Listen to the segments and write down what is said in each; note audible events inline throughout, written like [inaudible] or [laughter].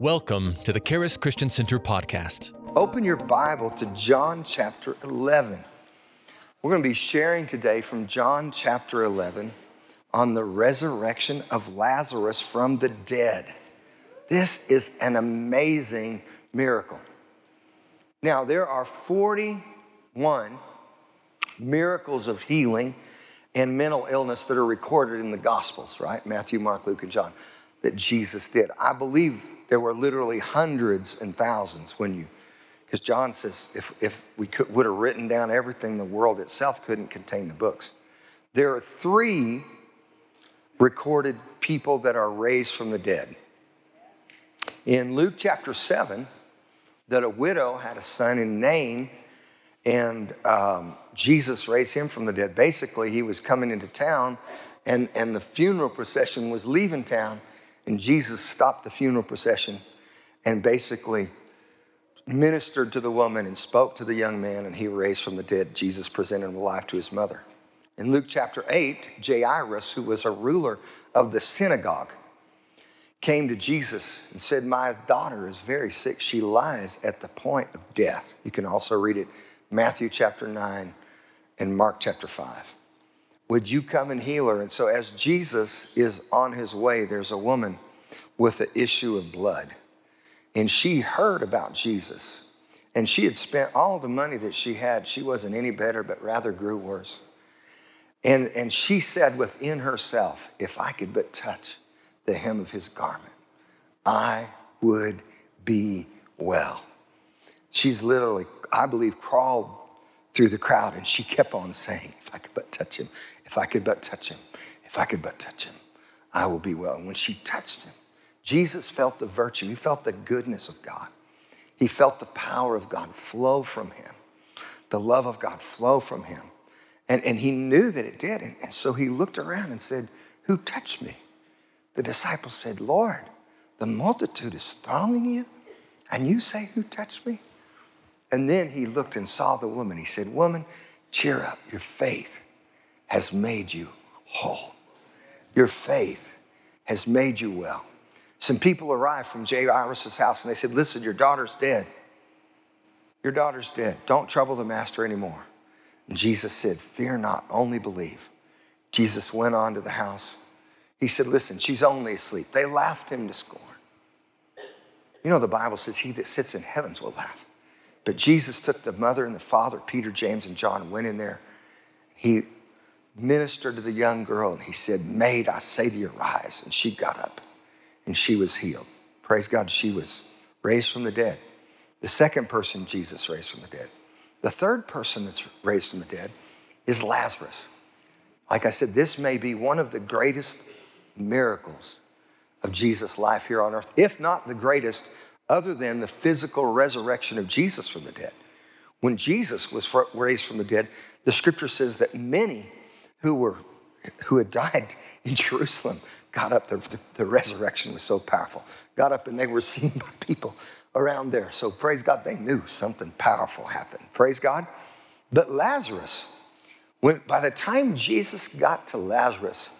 Welcome to the Charis Christian Center podcast. Open your Bible to John chapter 11. We're going to be sharing today from John chapter 11 on the resurrection of Lazarus from the dead. This is an amazing miracle. Now, there are 41 miracles of healing and mental illness that are recorded in the Gospels, right? Matthew, Mark, Luke, and John, that Jesus did. I believe there were literally hundreds and thousands when you, because John says if, if we could, would have written down everything, the world itself couldn't contain the books. There are three recorded people that are raised from the dead. In Luke chapter 7, that a widow had a son in Nain, and um, Jesus raised him from the dead. Basically, he was coming into town, and, and the funeral procession was leaving town, and Jesus stopped the funeral procession and basically ministered to the woman and spoke to the young man, and he raised from the dead. Jesus presented life to his mother. In Luke chapter 8, Jairus, who was a ruler of the synagogue, came to Jesus and said, My daughter is very sick. She lies at the point of death. You can also read it Matthew chapter 9 and Mark chapter 5. Would you come and heal her? And so, as Jesus is on his way, there's a woman with an issue of blood. And she heard about Jesus. And she had spent all the money that she had. She wasn't any better, but rather grew worse. And, and she said within herself, If I could but touch the hem of his garment, I would be well. She's literally, I believe, crawled through the crowd and she kept on saying, If I could but touch him, if I could but touch him, if I could but touch him, I will be well. And when she touched him, Jesus felt the virtue, he felt the goodness of God. He felt the power of God flow from him, the love of God flow from him. And, and he knew that it did. And, and so he looked around and said, Who touched me? The disciples said, Lord, the multitude is thronging you, and you say, Who touched me? And then he looked and saw the woman. He said, Woman, cheer up. Your faith has made you whole. Your faith has made you well. Some people arrived from Jairus' house and they said, Listen, your daughter's dead. Your daughter's dead. Don't trouble the master anymore. And Jesus said, Fear not, only believe. Jesus went on to the house. He said, Listen, she's only asleep. They laughed him to scorn. You know, the Bible says, He that sits in heavens will laugh. But Jesus took the mother and the father, Peter, James, and John, went in there. He ministered to the young girl and he said, Maid, I say to you, rise. And she got up and she was healed. Praise God, she was raised from the dead. The second person Jesus raised from the dead. The third person that's raised from the dead is Lazarus. Like I said, this may be one of the greatest miracles of Jesus' life here on earth, if not the greatest, other than the physical resurrection of Jesus from the dead. When Jesus was raised from the dead, the scripture says that many who were who had died in Jerusalem got up. The, the, resurrection was so powerful. Got up and they were seen by people around there. So praise God, they knew something powerful happened. Praise God. But Lazarus, when by the time Jesus got to Lazarus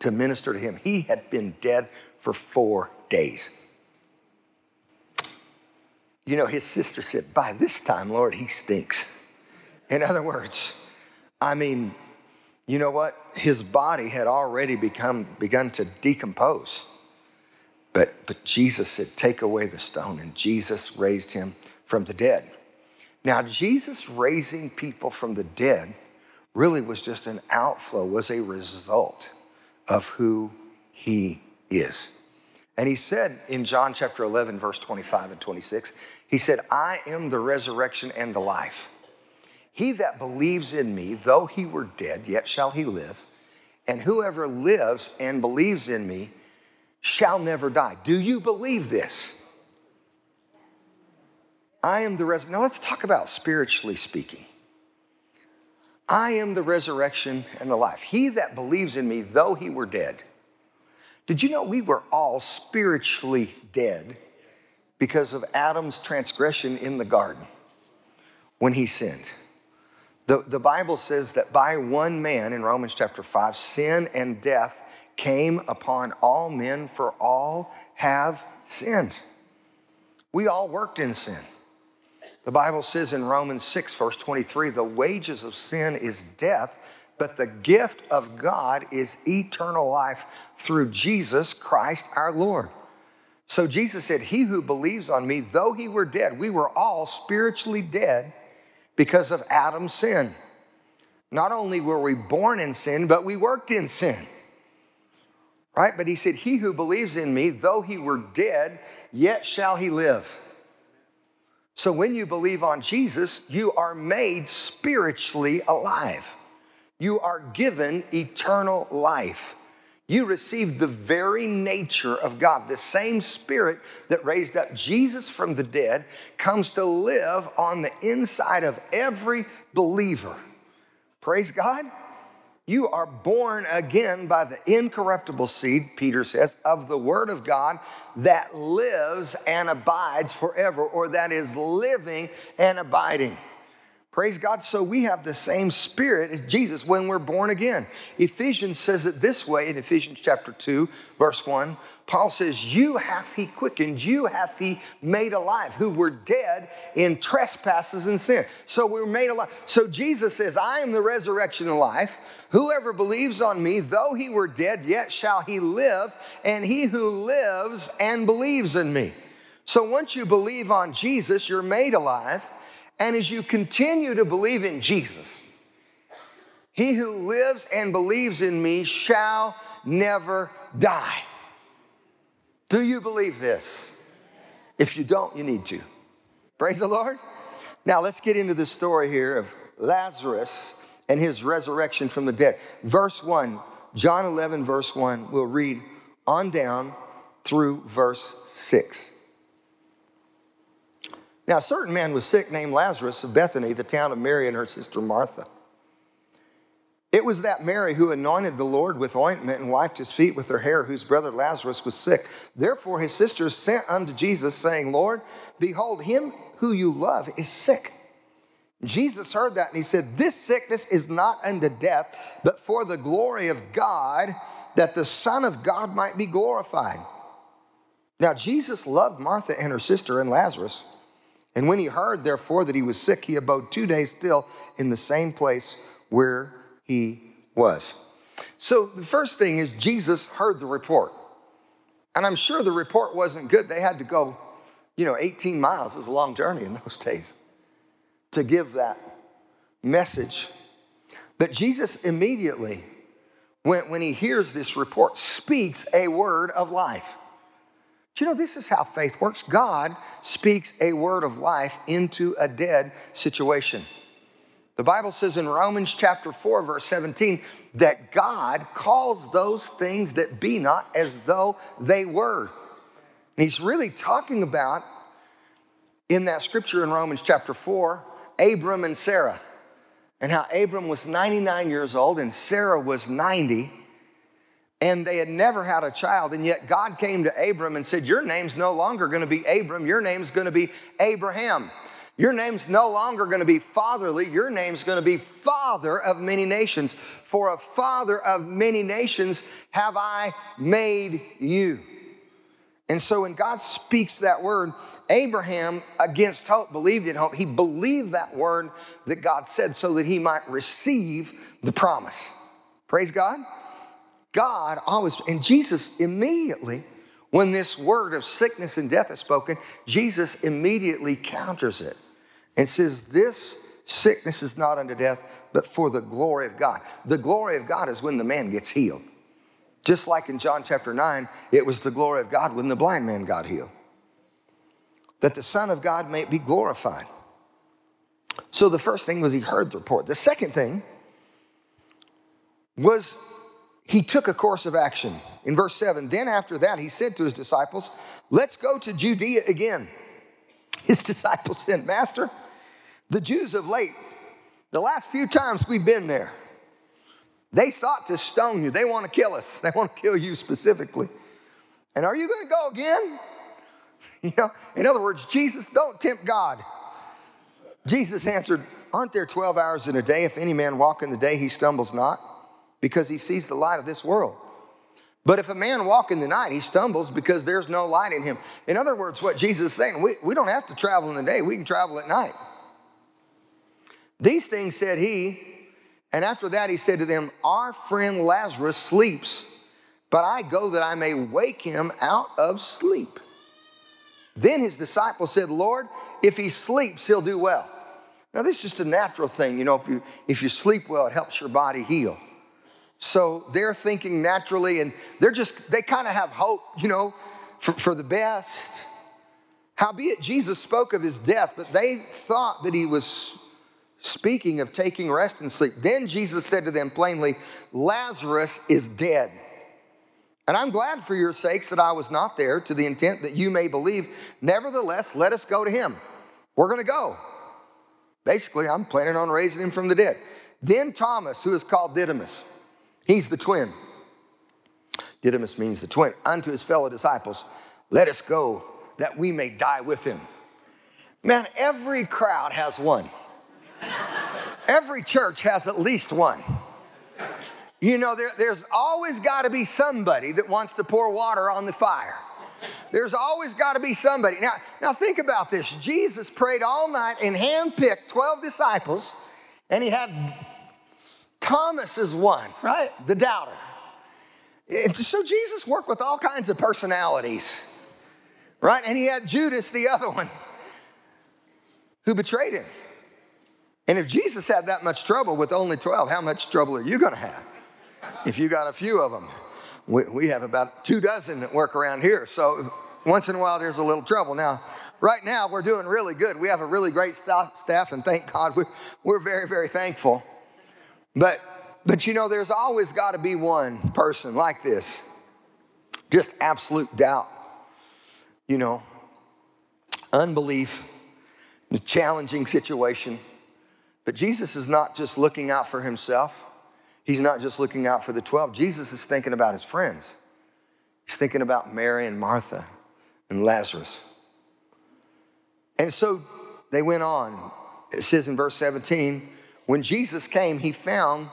to minister to him, he had been dead for four days. You know, his sister said, By this time, Lord, he stinks. In other words, I mean, you know what? His body had already become begun to decompose. But, but Jesus said, Take away the stone, and Jesus raised him from the dead. Now, Jesus raising people from the dead really was just an outflow, was a result of who he is. And he said in John chapter 11, verse 25 and 26, he said, I am the resurrection and the life. He that believes in me, though he were dead, yet shall he live. And whoever lives and believes in me shall never die. Do you believe this? I am the resurrection. Now let's talk about spiritually speaking. I am the resurrection and the life. He that believes in me, though he were dead. Did you know we were all spiritually dead because of Adam's transgression in the garden when he sinned? The, the Bible says that by one man in Romans chapter 5, sin and death came upon all men, for all have sinned. We all worked in sin. The Bible says in Romans 6, verse 23, the wages of sin is death, but the gift of God is eternal life through Jesus Christ our Lord. So Jesus said, He who believes on me, though he were dead, we were all spiritually dead because of Adam's sin. Not only were we born in sin, but we worked in sin. Right? But he said, He who believes in me, though he were dead, yet shall he live. So when you believe on Jesus, you are made spiritually alive. You are given eternal life. You receive the very nature of God. The same spirit that raised up Jesus from the dead comes to live on the inside of every believer. Praise God. You are born again by the incorruptible seed, Peter says, of the Word of God that lives and abides forever, or that is living and abiding. Praise God. So we have the same spirit as Jesus when we're born again. Ephesians says it this way in Ephesians chapter 2, verse 1. Paul says, You hath he quickened, you hath he made alive, who were dead in trespasses and sin. So we were made alive. So Jesus says, I am the resurrection and life. Whoever believes on me, though he were dead, yet shall he live, and he who lives and believes in me. So once you believe on Jesus, you're made alive. And as you continue to believe in Jesus, he who lives and believes in me shall never die. Do you believe this? If you don't, you need to. Praise the Lord. Now let's get into the story here of Lazarus and his resurrection from the dead. Verse 1, John 11, verse 1, we'll read on down through verse 6. Now, a certain man was sick named Lazarus of Bethany, the town of Mary and her sister Martha. It was that Mary who anointed the Lord with ointment and wiped his feet with her hair, whose brother Lazarus was sick. Therefore, his sisters sent unto Jesus, saying, Lord, behold, him who you love is sick. Jesus heard that and he said, This sickness is not unto death, but for the glory of God, that the Son of God might be glorified. Now, Jesus loved Martha and her sister and Lazarus. And when he heard, therefore, that he was sick, he abode two days still in the same place where he was. So the first thing is Jesus heard the report. And I'm sure the report wasn't good. They had to go, you know, 18 miles. Was a long journey in those [laughs] days to give that message. But Jesus immediately, when, when he hears this report, speaks a word of life. Do you know this is how faith works? God speaks a word of life into a dead situation. The Bible says in Romans chapter 4, verse 17, that God calls those things that be not as though they were. And he's really talking about in that scripture in Romans chapter 4, Abram and Sarah, and how Abram was 99 years old and Sarah was 90 and they had never had a child. And yet God came to Abram and said, Your name's no longer going to be Abram, your name's going to be Abraham. Your name's no longer going to be fatherly, your name's going to be father of many nations. For a father of many nations have I made you. And so when God speaks that word, Abraham, against hope, believed in hope. He believed that word that God said so that he might receive the promise. Praise God. God always, and Jesus immediately, when this word of sickness and death is spoken, Jesus immediately counters it and says, This sickness is not unto death, but for the glory of God. The glory of God is when the man gets healed. Just like in John chapter 9, it was the glory of God when the blind man got healed. That the Son of God may be glorified. So the first thing was he heard the report. The second thing was he took a course of action. In verse 7, then after that, he said to his disciples, Let's go to Judea again. His [laughs] disciples said, Master, the Jews of late, the last few times we've been there, they sought to stone you. They want to kill us. [laughs] They want to kill you specifically. And are you going to go again? [laughs] You know, in other words, Jesus, don't tempt God. Jesus answered, Aren't there 12 hours in a day? If any man walk in the day, he stumbles not because he sees the light of this world. But if a man walk in the night, he stumbles because there's no light in him. In other words, what Jesus is saying, we, we don't have to travel in the day, we can travel at night. These things said he, and after that he said to them, Our friend Lazarus sleeps, but I go that I may wake him out of sleep. Then his disciples said, Lord, if he sleeps, he'll do well. Now, this is just a natural thing. You know, if you, if you sleep well, it helps your body heal. So they're thinking naturally, and they're just, they kind of have hope, you know, for, for the best. Howbeit, Jesus spoke of his death, but they thought that he was speaking of taking rest and sleep. Then Jesus said to them plainly, Lazarus is dead. And I'm glad for your sakes that I was not there to the intent that you may believe. Nevertheless, let us go to him. We're going to go. Basically, I'm planning on raising him from the dead. Then Thomas, who is called Didymus, He's the twin. Didymus means the twin. Unto his fellow disciples, let us go that we may die with him. Man, every crowd has one. every church has at least one. You know, there, there's always got to be somebody that wants to pour water on the fire. There's always got to be somebody. Now, now think about this. Jesus prayed all night and handpicked 12 disciples, and he had Thomas is one, right? The doubter. And so Jesus worked with all kinds of personalities, right? And he had Judas, the other one, who betrayed him. And if Jesus had that much trouble with only 12, how much trouble are you going to have if you got a few of them? We, we have about two dozen that work around here. So once in a while, there's a little trouble. Now, right now, we're doing really good. We have a really great staff, and thank God we're, we're very, very thankful. But, but you know, there's always got to be one person like this, just absolute doubt, you know, unbelief, a challenging situation. But Jesus is not just looking out for himself. He's not just looking out for the 12. Jesus is thinking about his friends. He's thinking about Mary and Martha and Lazarus. And so they went on. It says in verse 17, when Jesus came, he found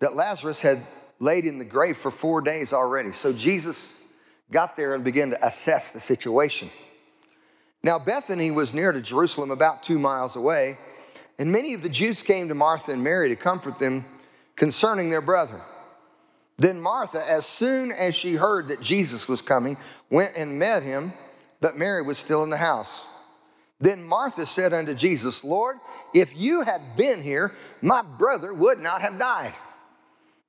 that Lazarus had laid in the grave for four days already. So Jesus got there and began to assess the situation. Now, Bethany was near to Jerusalem, about two miles away, and many of the Jews came to Martha and Mary to comfort them concerning their brother. Then Martha, as soon as she heard that Jesus was coming, went and met him, but Mary was still in the house. Then Martha said unto Jesus, Lord, if you had been here, my brother would not have died.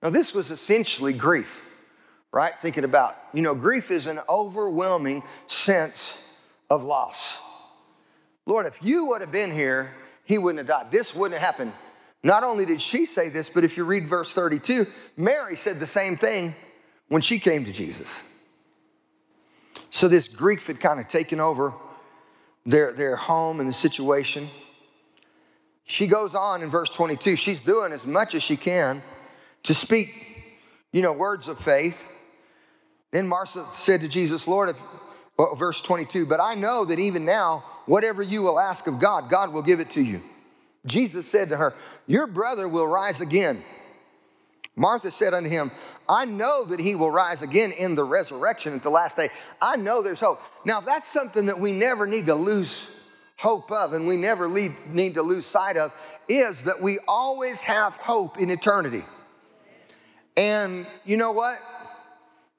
Now, this was essentially grief, right? Thinking about, you know, grief is an overwhelming sense of loss. Lord, if you would have been here, he wouldn't have died. This wouldn't have happened. Not only did she say this, but if you read verse 32, Mary said the same thing when she came to Jesus. So this grief had kind of taken over their, their home and the situation. She goes on in verse 22, she's doing as much as she can to speak, you know, words of faith. Then Martha said to Jesus, Lord, if, well, verse 22, but I know that even now, whatever you will ask of God, God will give it to you. Jesus said to her, Your brother will rise again. Martha said unto him, I know that he will rise again in the resurrection at the last day. I know there's hope. Now, that's something that we never need to lose hope of and we never lead, need to lose sight of is that we always have hope in eternity. And you know what?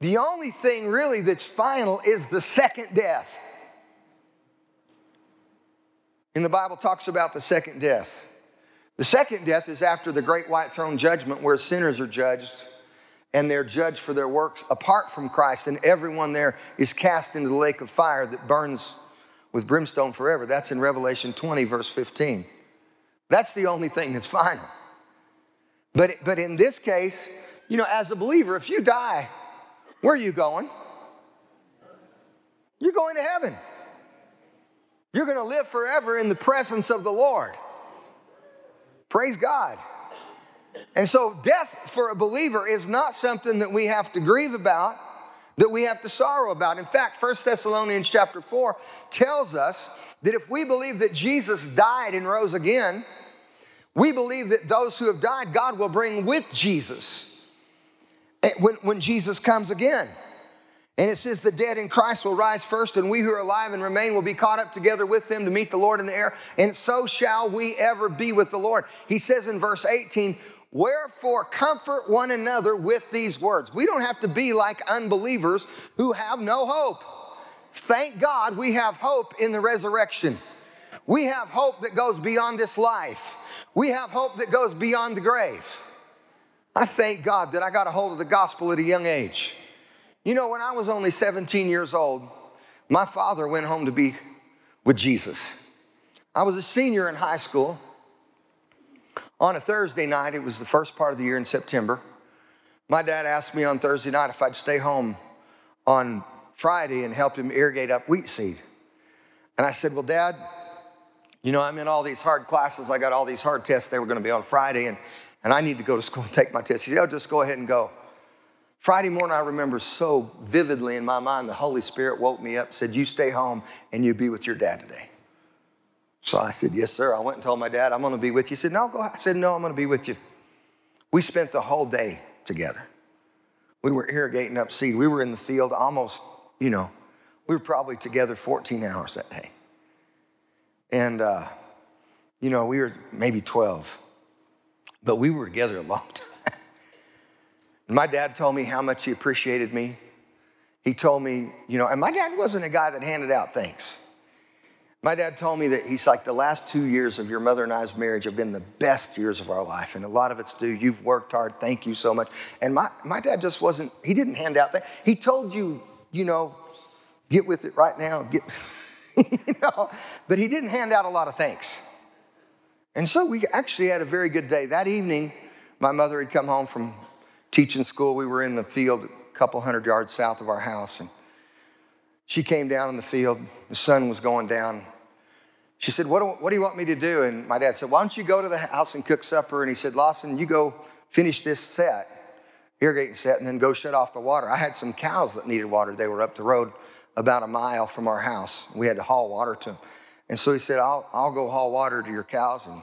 The only thing really that's final is the second death. And the Bible talks about the second death. The second death is after the great white throne judgment where sinners are judged and they're judged for their works apart from Christ, and everyone there is cast into the lake of fire that burns with brimstone forever. That's in Revelation 20, verse 15. That's the only thing that's final. But, but in this case, you know, as a believer, if you die, where are you going? You're going to heaven. You're going to live forever in the presence of the Lord. Praise God. And so, death for a believer is not something that we have to grieve about, that we have to sorrow about. In fact, 1 Thessalonians chapter 4 tells us that if we believe that Jesus died and rose again, we believe that those who have died, God will bring with Jesus. Eh, when, when Jesus comes again. And it says, The dead in Christ will rise first, and we who are alive and remain will be caught up together with them to meet the Lord in the air, and so shall we ever be with the Lord. He says in verse 18, Wherefore, comfort one another with these words. We don't have to be like unbelievers who have no hope. Thank God we have hope in the resurrection. We have hope that goes beyond this life. We have hope that goes beyond the grave. I thank God that I got a hold of the gospel at a young age. You know, when I was only 17 years old, my father went home to be with Jesus. I was a senior in high school. On a Thursday night, it was the first part of the year in September. My dad asked me on Thursday night if I'd stay home on Friday and help him irrigate up wheat seed. And I said, Well, Dad, you know, I'm in all these hard classes. I got all these hard tests. They were going to be on Friday, and, and I need to go to school and take my test. He said, Oh, just go ahead and go. Friday morning, I remember so vividly in my mind, the Holy Spirit woke me up, said, You stay home and you be with your dad today. So I said, Yes, sir. I went and told my dad, I'm going to be with you. He said, No, go. I said, No, I'm going to be with you. We spent the whole day together. We were irrigating up seed. We were in the field almost, you know, we were probably together 14 hours that day. And, uh, you know, we were maybe 12, but we were together a long [laughs] time. My dad told me how much he appreciated me. He told me, you know, and my dad wasn't a guy that handed out things. My dad told me that he's like, the last two years of your mother and I's marriage have been the best years of our life. And a lot of it's due, you've worked hard, thank you so much. And my, my dad just wasn't, he didn't hand out things. He told you, you know, get with it right now, get, [laughs] you know, but he didn't hand out a lot of thanks. And so we actually had a very good day. That evening, my mother had come home from teaching school. We were in the field a couple hundred yards south of our house. And she came down in the field. The sun was going down. She said, what do, what do you want me to do? And my dad said, Why don't you go to the house and cook supper? And he said, Lawson, you go finish this set, irrigating set, and then go shut off the water. I had some cows that needed water. They were up the road about a mile from our house. We had to haul water to them. And so he said, I'll, I'll go haul water to your cows, and,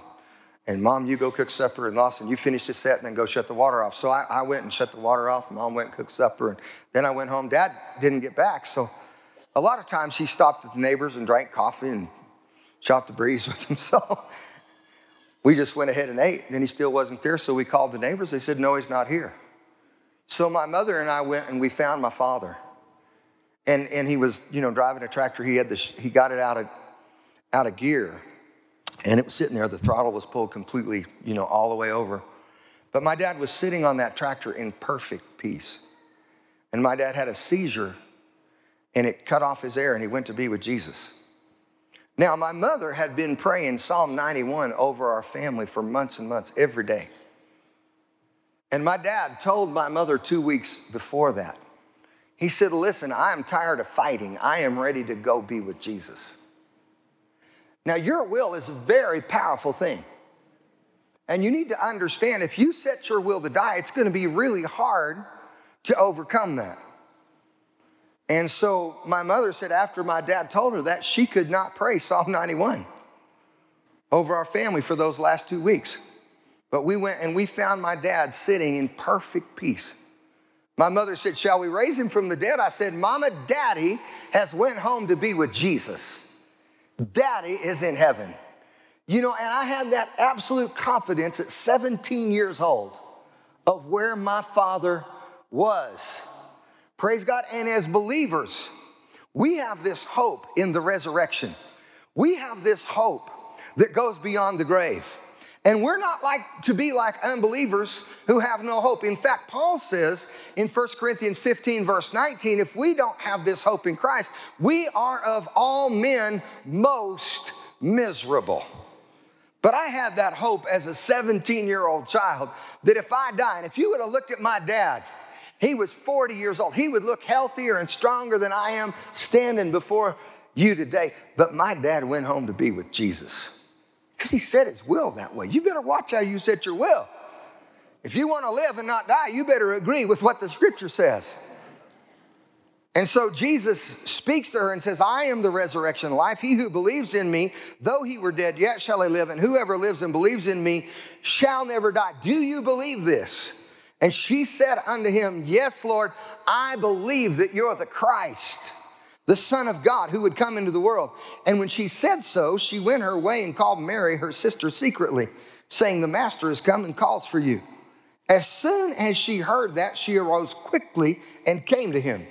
and mom, you go cook supper, and Lawson, you finish this set, and then go shut the water off. So I, I went and shut the water off, mom went and cooked supper, and then I went home. Dad didn't get back, so a lot of times he stopped at the neighbors and drank coffee and shot the breeze [laughs] with them. So we just went ahead and ate, and then he still wasn't there. So we called the neighbors. They said, No, he's not here. So my mother and I went and we found my father. And, and he was, you know, driving a tractor. He had this, he got it out of, out of gear. And it was sitting there. The throttle was pulled completely, you know, all the way over. But my dad was sitting on that tractor in perfect peace. And my dad had a seizure and it cut off his air and he went to be with Jesus. Now, my mother had been praying Psalm 91 over our family for months and months, every day. And my dad told my mother two weeks before that, he said, Listen, I am tired of fighting. I am ready to go be with Jesus. Now, your will is a very powerful thing. And you need to understand if you set your will to die, it's going to be really hard to overcome that. And so my mother said, after my dad told her that, she could not pray Psalm 91 over our family for those last two weeks. But we went and we found my dad sitting in perfect peace. My mother said, Shall we raise him from the dead? I said, Mama, Daddy has went home to be with Jesus. Daddy is in heaven. You know, and I had that absolute confidence at 17 years old of where my father was. Praise God. And as believers, we have this hope in the resurrection. We have this hope that goes beyond the grave. And we're not like to be like unbelievers who have no hope. In fact, Paul says in 1 Corinthians 15, verse 19, if we don't have this hope in Christ, we are of all men most miserable. But I had that hope as a 17 year old child that if I die, and if you would have looked at my dad, he was 40 years old. He would look healthier and stronger than I am standing before you today. But my dad went home to be with Jesus because he said his will that way. You better watch how you set your will. If you want to live and not die, you better agree with what the scripture says. And so Jesus speaks to her and says, I am the resurrection life. He who believes in me, though he were dead, yet shall he live. And whoever lives and believes in me shall never die. Do you believe this? And she said unto him, Yes, Lord, I believe that you're the Christ, the Son of God, who would come into the world. And when she said so, she went her way and called Mary, her sister, secretly, saying, The Master has come and calls for you. As soon as she heard that, she arose quickly and came to him.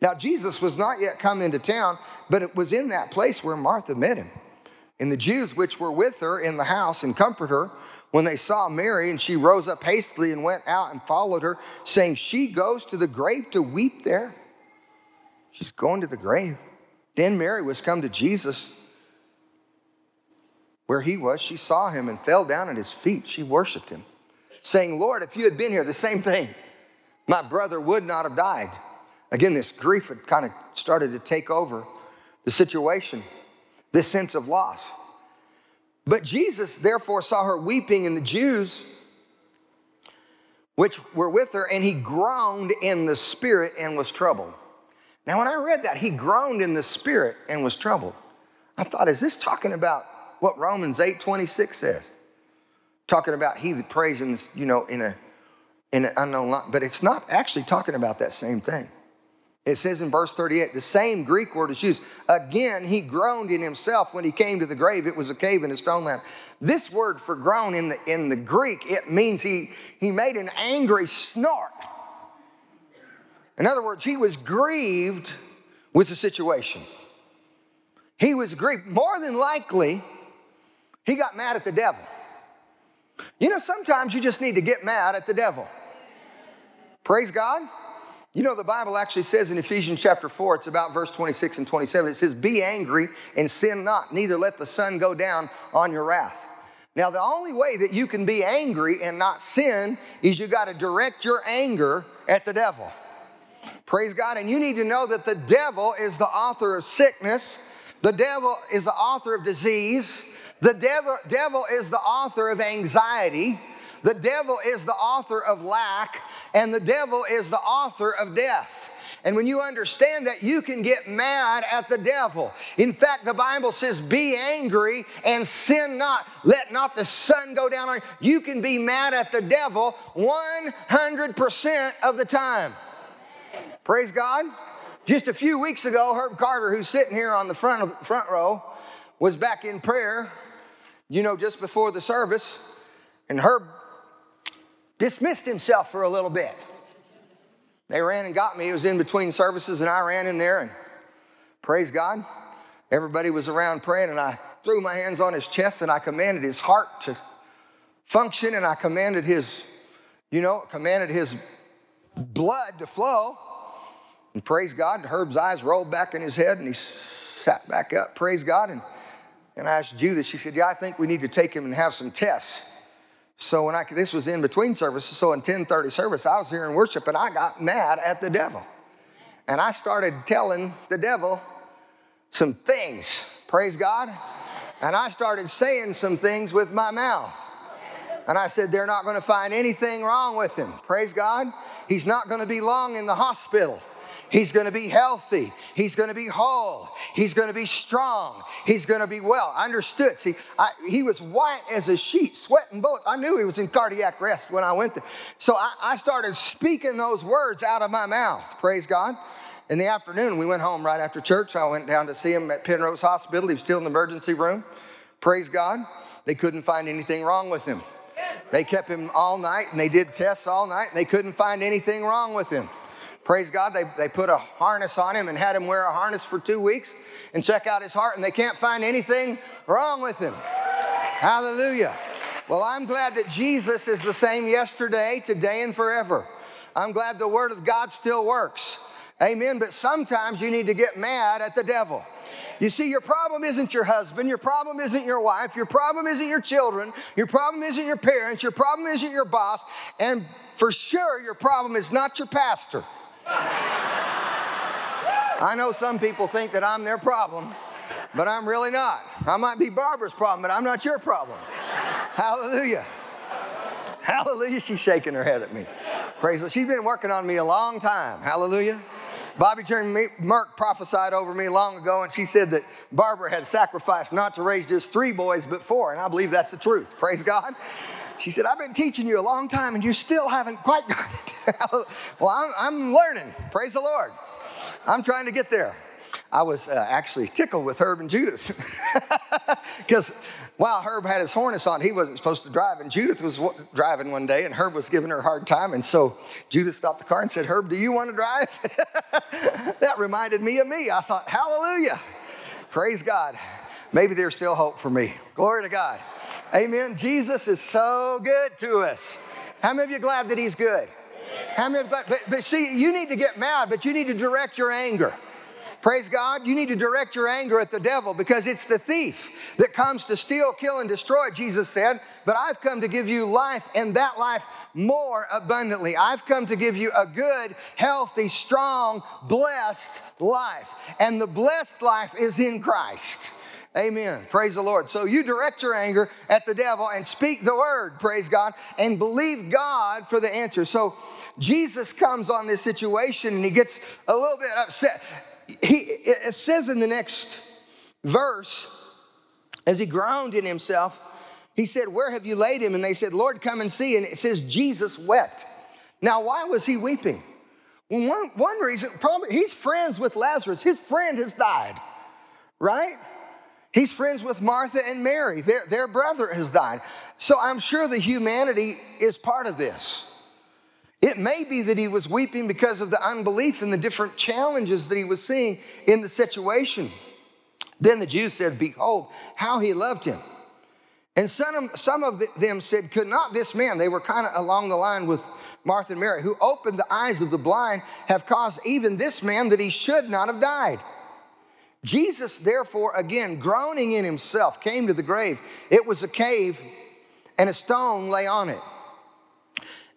Now, Jesus was not yet come into town, but it was in that place where Martha met him. And the Jews which were with her in the house and comforted her, when they saw Mary, and she rose up hastily and went out and followed her, saying, She goes to the grave to weep there. She's going to the grave. Then Mary was come to Jesus where he was. She saw him and fell down at his feet. She worshiped him, saying, Lord, if you had been here, the same thing, my brother would not have died. Again, this grief had kind of started to take over the situation, this sense of loss. But Jesus therefore saw her weeping, and the Jews which were with her, and he groaned in the spirit and was troubled. Now, when I read that, he groaned in the spirit and was troubled. I thought, is this talking about what Romans 8 26 says? Talking about he that prays in, you know, in a in an unknown line, but it's not actually talking about that same thing. It says in verse 38, the same Greek word is used. Again, he groaned in himself when he came to the grave. It was a cave in a stone land. This word for groan in the, in the Greek, it means he, he made an angry snort. In other words, he was grieved with the situation. He was grieved. More than likely, he got mad at the devil. You know, sometimes you just need to get mad at the devil. Praise God. You know, the Bible actually says in Ephesians chapter 4, it's about verse 26 and 27, it says, Be angry and sin not, neither let the sun go down on your wrath. Now, the only way that you can be angry and not sin is you got to direct your anger at the devil. Praise God. And you need to know that the devil is the author of sickness, the devil is the author of disease, the devil, devil is the author of anxiety. The devil is the author of lack, and the devil is the author of death. And when you understand that, you can get mad at the devil. In fact, the Bible says, Be angry and sin not. Let not the sun go down on you. You can be mad at the devil 100% of the time. Praise God. Just a few weeks ago, Herb Carter, who's sitting here on the front, front row, was back in prayer, you know, just before the service. And Herb dismissed himself for a little bit. They ran and got me. It was in between services, and I ran in there and praise God. Everybody was around praying, and I threw my hands on his chest and I commanded his heart to function, and I commanded his, you know, commanded his blood to flow. And praise God, Herb's eyes rolled back in his head and he sat back up. Praise God. And, and I asked Judith, she said, Yeah, I think we need to take him and have some tests. So when I this was in between services, so in 1030 service, I was here in worship and I got mad at the devil. And I started telling the devil some things. Praise God. And I started saying some things with my mouth. And I said, they're not going to find anything wrong with him. Praise God. He's not going to be long in the hospital. He's going to be healthy. He's going to be whole. He's going to be strong. He's going to be well. I understood. See, I, he was white as a sheet, sweating both. I knew he was in cardiac arrest when I went there. So I, I started speaking those words out of my mouth. Praise God. In the afternoon, we went home right after church. I went down to see him at Penrose Hospital. He was still in the emergency room. Praise God. They couldn't find anything wrong with him. They kept him all night and they did tests all night and they couldn't find anything wrong with him. Praise God, they, they put a harness on him and had him wear a harness for two weeks and check out his heart, and they can't find anything wrong with him. Hallelujah. Well, I'm glad that Jesus is the same yesterday, today, and forever. I'm glad the Word of God still works. Amen. But sometimes you need to get mad at the devil. You see, your problem isn't your husband, your problem isn't your wife, your problem isn't your children, your problem isn't your parents, your problem isn't your boss, and for sure, your problem is not your pastor. I know some people think that I'm their problem, but I'm really not. I might be Barbara's problem, but I'm not your problem. Hallelujah. Hallelujah. She's shaking her head at me. Praise the She's been working on me a long time. Hallelujah. Bobbie Jean Merck prophesied over me long ago, and she said that Barbara had sacrificed not to raise just three boys, but four. And I believe that's the truth. Praise God. She said, I've been teaching you a long time and you still haven't quite [laughs] got it. well, I'm, I'm learning. Praise the Lord. I'm trying to get there. I was uh, actually tickled with Herb and Judith [laughs] because while Herb had his harness on, he wasn't supposed to drive, and Judith was w- driving one day, and Herb was giving her a hard time, and so Judith stopped the car and said, "Herb, do you want to drive?" [laughs] that reminded me of me. I thought, "Hallelujah, praise God." Maybe there's still hope for me. Glory to God. Amen. Jesus is so good to us. How many of you glad that He's good? How many? But, but, but see, you need to get mad, but you need to direct your anger. Praise God. You need to direct your anger at the devil because it's the thief that comes to steal, kill, and destroy, Jesus said. But I've come to give you life and that life more abundantly. I've come to give you a good, healthy, strong, blessed life. And the blessed life is in Christ. Amen. Praise the Lord. So you direct your anger at the devil and speak the word, praise God, and believe God for the answer. So Jesus comes on this situation and he gets a little bit upset he, it says in the next verse, as he groaned in himself, he said, Where have you laid him? And they said, Lord, come and see. And it says, Jesus wept. Now, why was he weeping? Well, one, one reason, probably he's friends with Lazarus. His friend has died, right? He's friends with Martha and Mary. Their, their brother has died. So I'm sure the humanity is part of this. It may be that he was weeping because of the unbelief and the different challenges that he was seeing in the situation. Then the Jews said, Behold, how he loved him. And some some of them said, Could not this man, they were kind of along the line with Martha and Mary, who opened the eyes of the blind, have caused even this man that he should not have died? Jesus, therefore, again, groaning in himself, came to the grave. It was a cave, and a stone lay on it.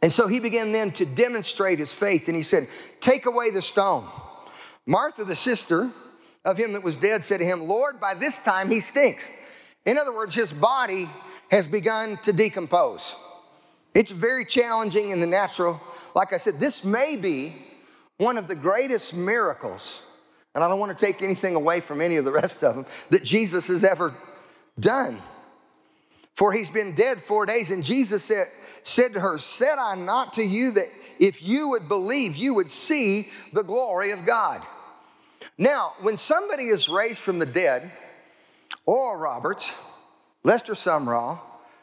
And so he began then to demonstrate his faith, and he said, Take away the stone. Martha, the sister of him that was dead, said to him, Lord, by this time he stinks. In other words, his body has begun to decompose. It's very challenging in the natural. Like I said, this may be one of the greatest miracles, and I don't want to take anything away from any of the rest of them, that Jesus has ever done. For he's been dead four days, and Jesus said, said to her, Said I not to you that if you would believe, you would see the glory of God? Now, when somebody is raised from the dead, Oral Roberts, Lester Sumrall,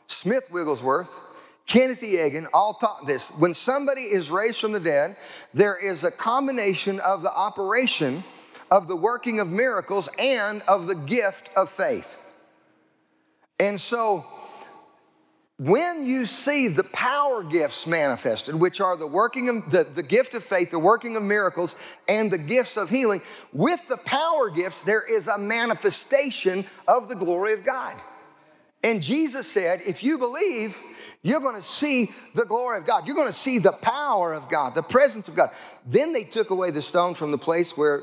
Smith Wigglesworth, Kenneth E. Hagin all taught this. When somebody is raised from the dead, there is a combination of the operation of the working of miracles and of the gift of faith. And so, when you see the power gifts manifested, which are the working of the, the gift of faith, the working of miracles, and the gifts of healing, with the power gifts, there is a manifestation of the glory of God. And Jesus said, if you believe, you're going to see the glory of God. You're going to see the power of God, the presence of God. Then they took away the stone from the place where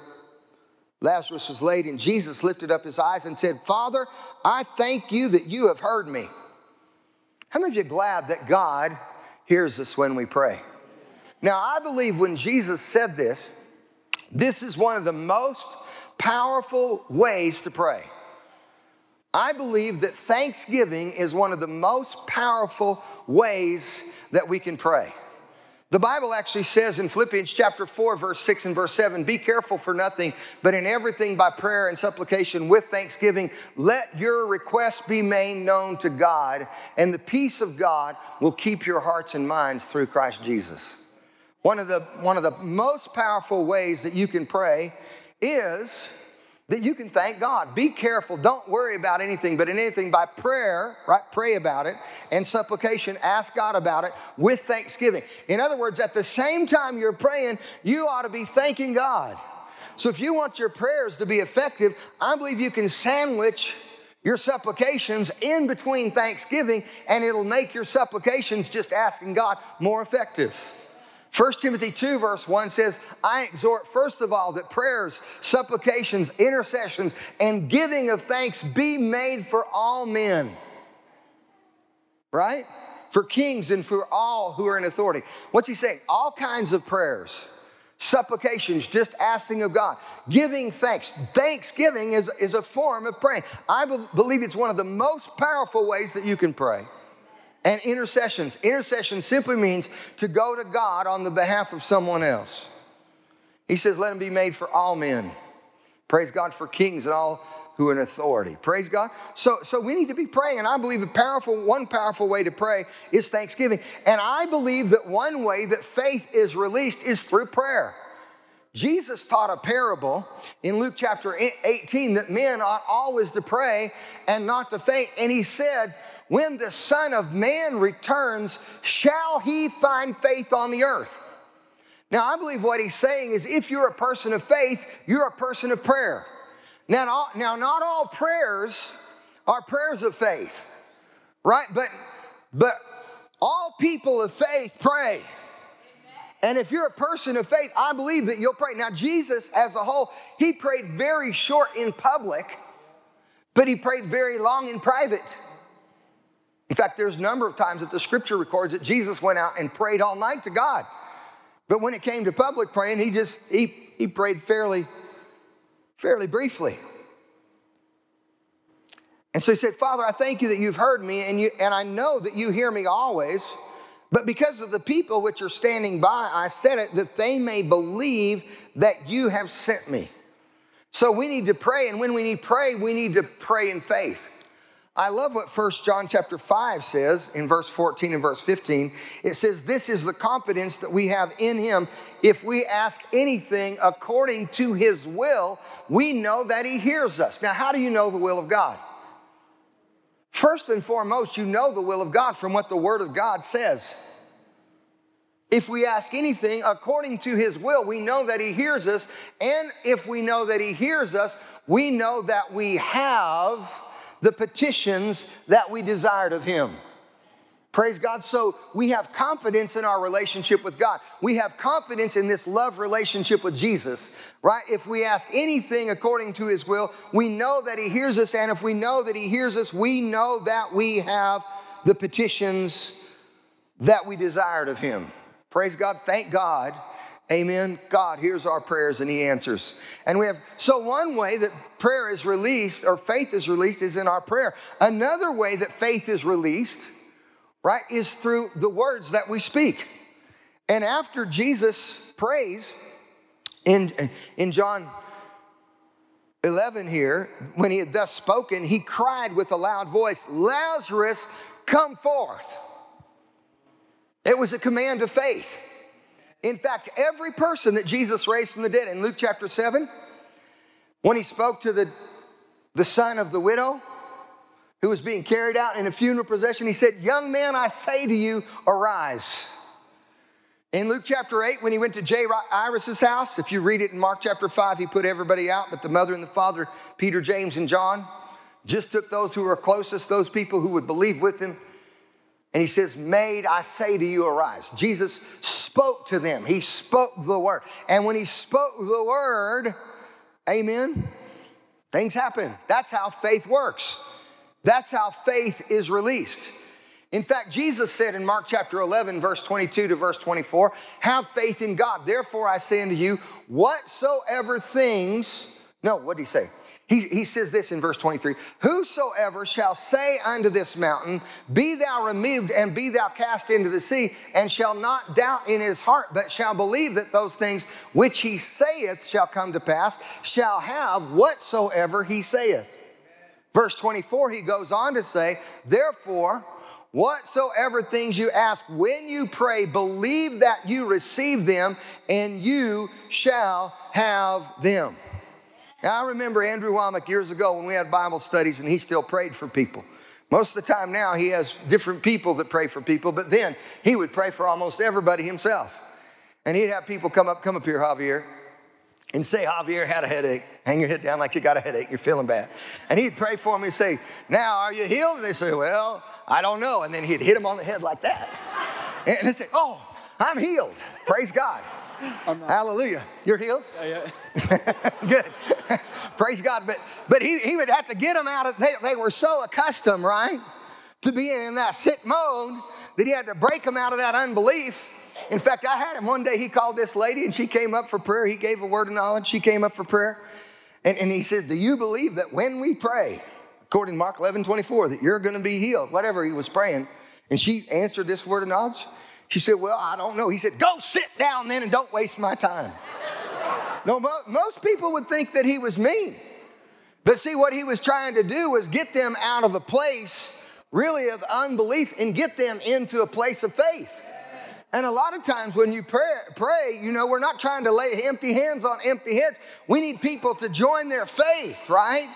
Lazarus was laid, and Jesus lifted up his eyes and said, Father, I thank you that you have heard me. How many of you glad that God hears us when we pray? Now, I believe when Jesus said this, this is one of the most powerful ways to pray. I believe that thanksgiving is one of the most powerful ways that we can pray. The Bible actually says in Philippians chapter 4, verse 6 and verse 7 Be careful for nothing, but in everything by prayer and supplication with thanksgiving, let your requests be made known to God, and the peace of God will keep your hearts and minds through Christ Jesus. One of the, one of the most powerful ways that you can pray is that you can thank God. Be careful. Don't worry about anything, but in anything by prayer, right? Pray about it and supplication, ask God about it with thanksgiving. In other words, at the same time you're praying, you ought to be thanking God. So if you want your prayers to be effective, I believe you can sandwich your supplications in between thanksgiving and it'll make your supplications just asking God more effective. 1 Timothy 2, verse 1 says, I exhort first of all that prayers, supplications, intercessions, and giving of thanks be made for all men. Right? For kings and for all who are in authority. What's he saying? All kinds of prayers, supplications, just asking of God, giving thanks. Thanksgiving is, is a form of praying. I be- believe it's one of the most powerful ways that you can pray. And intercessions. Intercession simply means to go to God on the behalf of someone else. He says, Let them be made for all men. Praise God for kings and all who are in authority. Praise God. So, so we need to be praying. I believe a powerful, one powerful way to pray is thanksgiving. And I believe that one way that faith is released is through prayer. Jesus taught a parable in Luke chapter 18 that men ought always to pray and not to faint. And he said, When the Son of Man returns, shall he find faith on the earth? Now, I believe what he's saying is if you're a person of faith, you're a person of prayer. Now, now not all prayers are prayers of faith, right? But, but all people of faith pray. And if you're a person of faith, I believe that you'll pray. Now, Jesus as a whole, he prayed very short in public, but he prayed very long in private. In fact, there's a number of times that the scripture records that Jesus went out and prayed all night to God. But when it came to public praying, he just he, he prayed fairly fairly briefly. And so he said, Father, I thank you that you've heard me, and, you, and I know that you hear me always. But because of the people which are standing by, I said it that they may believe that you have sent me. So we need to pray, and when we need to pray, we need to pray in faith. I love what 1 John chapter 5 says in verse 14 and verse 15. It says, This is the confidence that we have in him. If we ask anything according to his will, we know that he hears us. Now, how do you know the will of God? First and foremost, you know the will of God from what the word of God says. If we ask anything according to his will, we know that he hears us. And if we know that he hears us, we know that we have the petitions that we desired of Him. Praise God. So we have confidence in our relationship with God. We have confidence in this love relationship with Jesus, right? If we ask anything according to His will, we know that He hears us. And if we know that He hears us, we know that we have the petitions that we desired of Him. Praise God. Thank God Amen. God hears our prayers and He answers. And we have, so one way that prayer is released or faith is released is in our prayer. Another way that faith is released, right, is through the words that we speak. And after Jesus prays in, in John 11 here, when he had thus spoken, he cried with a loud voice, Lazarus, come forth. It was a command of faith. In fact, every person that Jesus raised from the dead in Luke chapter 7, when he spoke to the, the son of the widow who was being carried out in a funeral procession, he said, Young man, I say to you, arise. In Luke chapter 8, when he went to Jairus' house, if you read it in Mark chapter 5, he put everybody out, but the mother and the father, Peter, James, and John, just took those who were closest, those people who would believe with him, and he says, Maid, I say to you, arise. Jesus spoke to them. He spoke the word. And when he spoke the word, amen, things happen. That's how faith works. That's how faith is released. In fact, Jesus said in Mark chapter 11, verse 22 to verse 24, have faith in God. Therefore, I say unto you, whatsoever things, no, what did he say? He, he says this in verse 23 Whosoever shall say unto this mountain, Be thou removed and be thou cast into the sea, and shall not doubt in his heart, but shall believe that those things which he saith shall come to pass, shall have whatsoever he saith. Verse 24, he goes on to say, Therefore, whatsoever things you ask when you pray, believe that you receive them, and you shall have them. Now, I remember Andrew Wommack years ago when we had Bible studies and he still prayed for people. Most of the time now, he has different people that pray for people, but then he would pray for almost everybody himself. And he'd have people come up, come up here, Javier, and say, Javier had a headache. Hang your head down like you got a headache, you're feeling bad. And he'd pray for me and say, Now, are you healed? And they say, Well, I don't know. And then he'd hit him on the head like that. And they say, Oh, I'm healed. Praise God. Hallelujah. You're healed? Yeah, yeah. [laughs] Good. [laughs] Praise God. But but he, he would have to get them out of they, they were so accustomed, right? To being in that sick mode that he had to break them out of that unbelief. In fact, I had him one day, he called this lady and she came up for prayer. He gave a word of knowledge. She came up for prayer. And, and he said, Do you believe that when we pray, according to Mark 11 24, that you're going to be healed? Whatever he was praying. And she answered this word of knowledge. She said, Well, I don't know. He said, Go sit down then and don't waste my time. no, most people would think that he was mean. But see, what he was trying to do was get them out of a place really of unbelief and get them into a place of faith. And a lot of times when you pray, pray, you know, we're not trying to lay empty hands on empty heads. We need people to join their faith, right?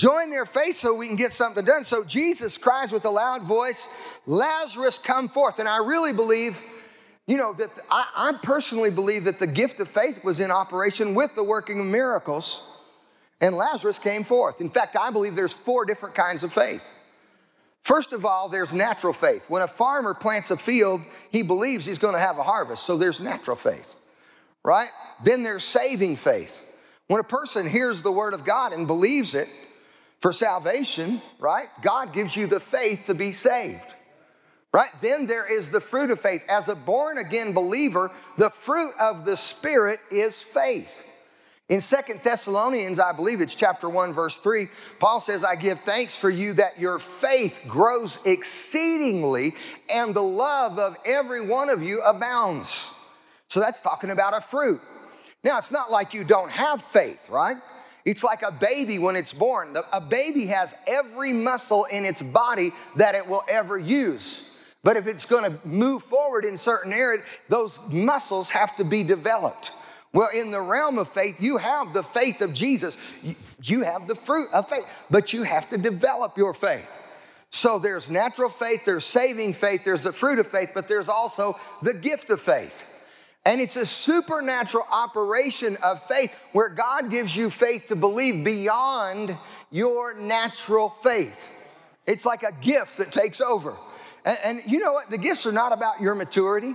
Join their faith so we can get something done. So Jesus cries with a loud voice, Lazarus, come forth. And I really believe, you know, that I, I personally believe that the gift of faith was in operation with the working of miracles, and Lazarus came forth. In fact, I believe there's four different kinds of faith. First of all, there's natural faith. When a farmer plants a field, he believes he's going to have a harvest, so there's natural faith, right? Then there's saving faith. When a person hears the word of God and believes it for salvation, right? God gives you the faith to be saved, right? Then there is the fruit of faith. As a born again believer, the fruit of the Spirit is faith. In Second Thessalonians, I believe it's chapter 1, verse 3, Paul says, I give thanks for you that your faith grows exceedingly and the love of every one of you abounds. So that's talking about a fruit. Now, it's not like you don't have faith, right? It's like a baby when it's born. A baby has every muscle in its body that it will ever use. But if it's going to move forward in certain areas, those muscles have to be developed. Well, in the realm of faith, you have the faith of Jesus. You have the fruit of faith, but you have to develop your faith. So there's natural faith, there's saving faith, there's the fruit of faith, but there's also the gift of faith. And it's a supernatural operation of faith where God gives you faith to believe beyond your natural faith. It's like a gift that takes over. And, and you know what? The gifts are not about your maturity.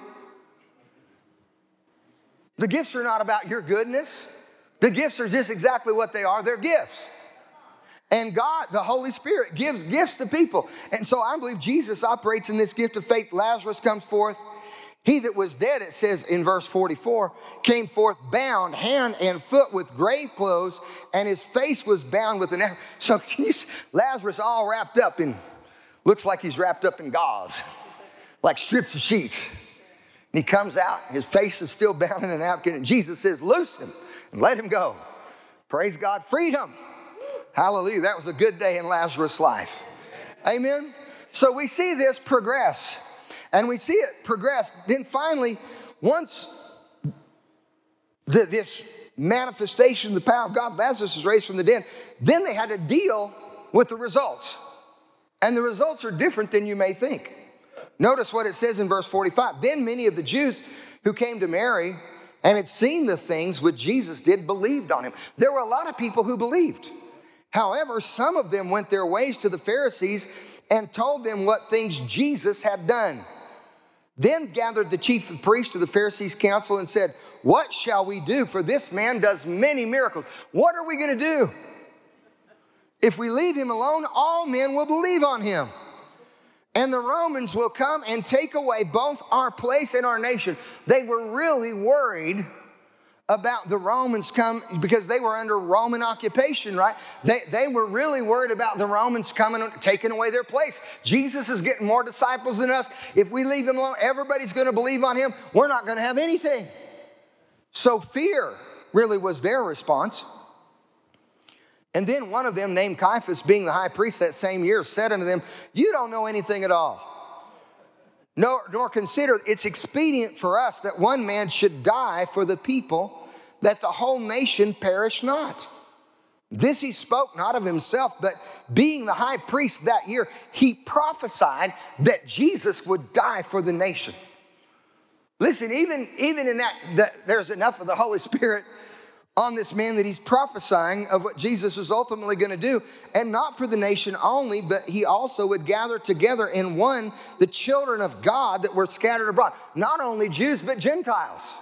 The gifts are not about your goodness. The gifts are just exactly what they are they're gifts. And God, the Holy Spirit, gives gifts to people. And so I believe Jesus operates in this gift of faith. Lazarus comes forth. He that was dead, it says in verse 44, came forth bound hand and foot with grave clothes, and his face was bound with an. So [laughs] can you, see? Lazarus all wrapped up in, looks like he's wrapped up in gauze, like strips of sheets. And he comes out, his face is still [laughs] bound in a napkin, and Jesus says, Loose him and let him go. Praise God, freedom. Hallelujah. That was a good day in Lazarus' life. Amen. So we see this progress, and we see it progress. Then finally, once the, this manifestation of the power of God, Lazarus is raised from the dead, then they had to deal with the results. And the results are different than you may think. Notice what it says in verse 45. Then many of the Jews who came to Mary and had seen the things which Jesus did believed on him. There were a lot of people who believed. However, some of them went their ways to the Pharisees and told them what things Jesus had done. Then gathered the chief of priests to the Pharisees' council and said, What shall we do? For this man does many miracles. What are we going to do? If we leave him alone, all men will believe on him and the Romans will come and take away both our place and our nation. They were really worried about the Romans come because they were under Roman occupation, right? They, they were really worried about the Romans coming and taking away their place. Jesus is getting more disciples than us. If we leave him alone, everybody's going to believe on him. We're not going to have anything. So fear really was their response. And then one of them, named Caiaphas, being the high priest that same year, said unto them, You don't know anything at all. Nor, nor consider it's expedient for us that one man should die for the people, that the whole nation perish not. This he spoke not of himself, but being the high priest that year, he prophesied that Jesus would die for the nation. Listen, even, even in that, that there's enough of the Holy Spirit on this man that he's prophesying of what Jesus was ultimately going to do, and not for the nation only, but he also would gather together in one the children of God that were scattered abroad, not only Jews, but Gentiles.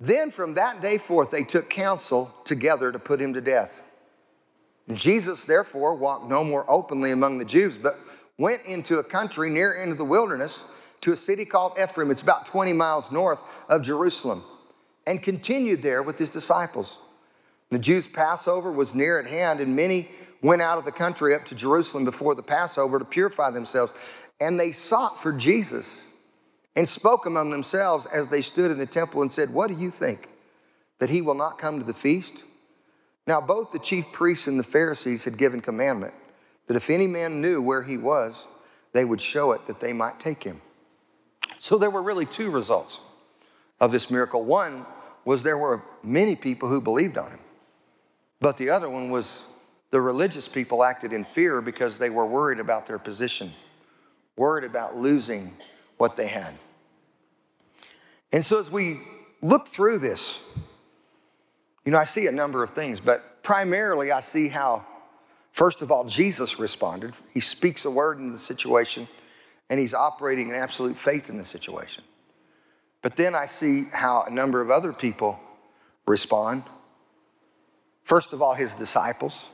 Then from that day forth, they took counsel together to put him to death. And Jesus, therefore, walked no more openly among the Jews, but went into a country near into the wilderness to a city called Ephraim. It's about 20 miles north of Jerusalem and continued there with his disciples. The Jews' Passover was near at hand, and many went out of the country up to Jerusalem before the Passover to purify themselves. And they sought for Jesus and spoke among themselves as they stood in the temple and said, What do you think? That he will not come to the feast? Now, both the chief priests and the Pharisees had given commandment that if any man knew where he was, they would show it that they might take him. So there were really two results of this miracle. One was there were many people who believed on him. But the other one was the religious people acted in fear because they were worried about their position, worried about losing what they had. And so as we look through this, you know, I see a number of things, but primarily I see how, first of all, Jesus responded. He speaks a word in the situation, and he's operating in absolute faith in the situation. But then I see how a number of other people respond. First of all, his disciples.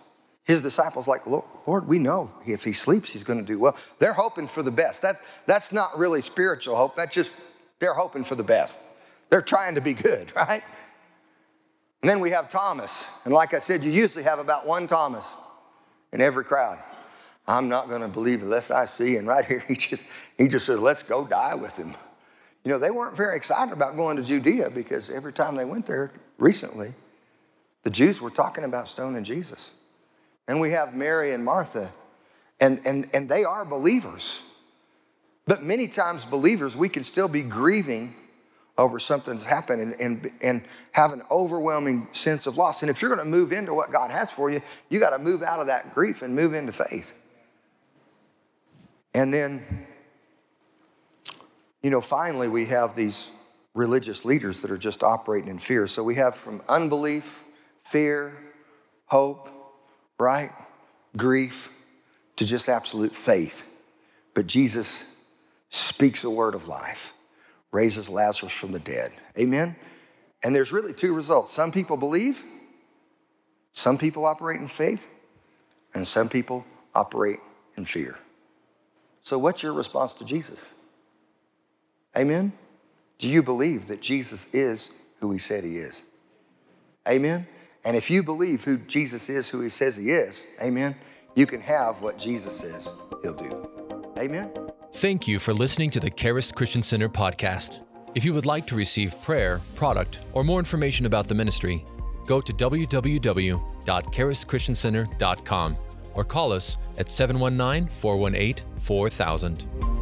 His disciples, like, Lord, we know if he sleeps, he's going to do well. They're hoping for the best. That, that's not really spiritual hope. That's just, they're hoping for the best. They're trying to be good, [laughs] right? And then we have Thomas. And like I said, you usually have about one Thomas in every crowd. I'm not going to believe unless I see. And right here, [laughs] he just, he just says, let's go die with him. You know, they weren't very excited about going to Judea because every time they went there recently, the Jews were talking about stoning Jesus. And we have Mary and Martha, and, and, and they are believers. But many times, believers, we can still be grieving over something that's happened and, and, and have an overwhelming sense of loss. And if you're going to move into what God has for you, you got to move out of that grief and move into faith. And then, you know, finally, we have these religious leaders that are just operating in fear. So we have from unbelief, fear, hope, right? Grief to just absolute faith. But Jesus speaks a word of life, raises Lazarus from the dead. Amen? And there's really two results. Some people believe, some people operate in faith, and some people operate in fear. So, what's your response to Jesus? Amen? Do you believe that Jesus is who he said he is? Amen? And if you believe who Jesus is, who he says he is, amen, you can have what Jesus says he'll do. Amen. Thank you for listening to the Charis Christian Center podcast. If you would like to receive prayer, product, or more information about the ministry, go to www.charischristiancenter.com or call us at 719 418 4000.